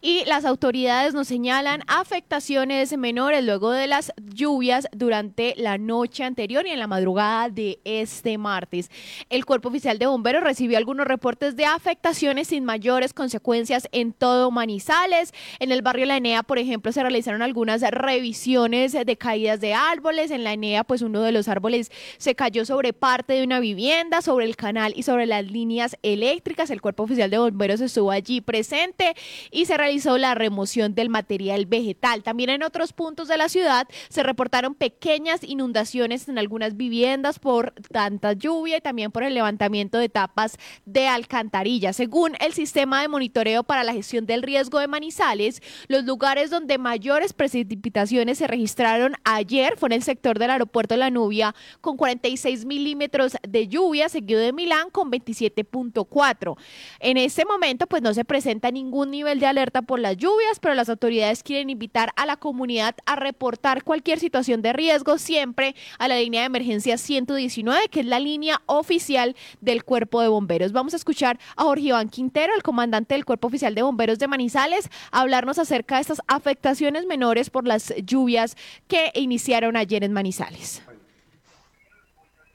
y las autoridades nos señalan afectaciones menores luego de las lluvias durante la noche anterior y en la madrugada de este martes. El Cuerpo Oficial de Bomberos recibió algunos reportes de afectaciones sin mayores consecuencias en todo Manizales. En el barrio La Enea, por ejemplo, se realizaron algunas revisiones de caídas de árboles. En La Enea, pues uno de los árboles se cayó sobre parte de una vivienda, sobre el canal y sobre las líneas eléctricas. El Cuerpo Oficial de Bomberos estuvo allí presente y se realizó la remoción del material vegetal. También en otros puntos de la ciudad se reportaron pequeñas inundaciones en algunas viviendas por tanta lluvia y también por el levantamiento de tapas de alcantarilla. Según el sistema de monitoreo para la gestión del riesgo de Manizales, los lugares donde mayores precipitaciones se registraron ayer fue en el sector del aeropuerto de La Nubia con 46 milímetros de lluvia, seguido de Milán con 27.4. En este momento, pues no se presenta ningún nivel de alerta por las lluvias, pero las autoridades quieren invitar a la comunidad a reportar cualquier situación de riesgo siempre a la línea de emergencia 119, que es la línea oficial del Cuerpo de Bomberos. Vamos a escuchar a Jorge Iván Quintero, el comandante del Cuerpo Oficial de Bomberos de Manizales, hablarnos acerca de estas afectaciones menores por las lluvias que iniciaron ayer en Manizales.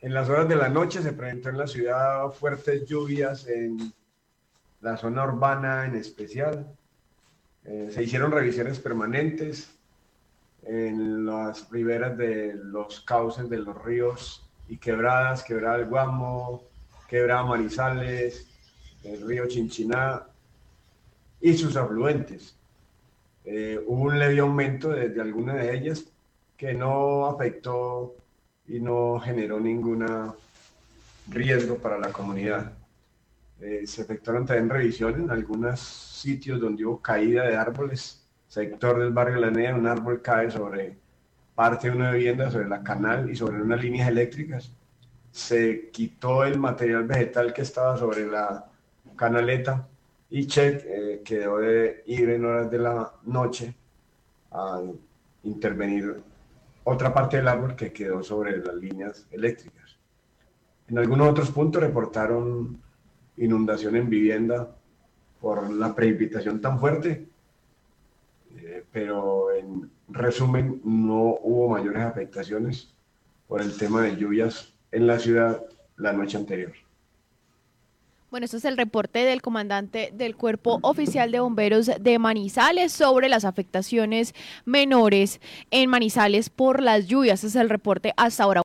En las horas de la noche se presentó en la ciudad fuertes lluvias en la zona urbana en especial. Eh, se hicieron revisiones permanentes en las riberas de los cauces de los ríos y quebradas, quebrada del Guamo, quebrada Manizales, el río Chinchiná y sus afluentes. Eh, hubo un leve aumento desde algunas de ellas que no afectó y no generó ningún riesgo para la comunidad. Eh, se efectuaron también revisiones en algunos sitios donde hubo caída de árboles, sector del barrio La Nea, un árbol cae sobre parte de una vivienda, sobre la canal y sobre unas líneas eléctricas. Se quitó el material vegetal que estaba sobre la canaleta y Check eh, quedó de ir en horas de la noche a intervenir otra parte del árbol que quedó sobre las líneas eléctricas. En algunos otros puntos reportaron inundación en vivienda por la precipitación tan fuerte, eh, pero en resumen no hubo mayores afectaciones por el tema de lluvias en la ciudad la noche anterior. Bueno, este es el reporte del comandante del Cuerpo Oficial de Bomberos de Manizales sobre las afectaciones menores en Manizales por las lluvias. Este es el reporte hasta ahora.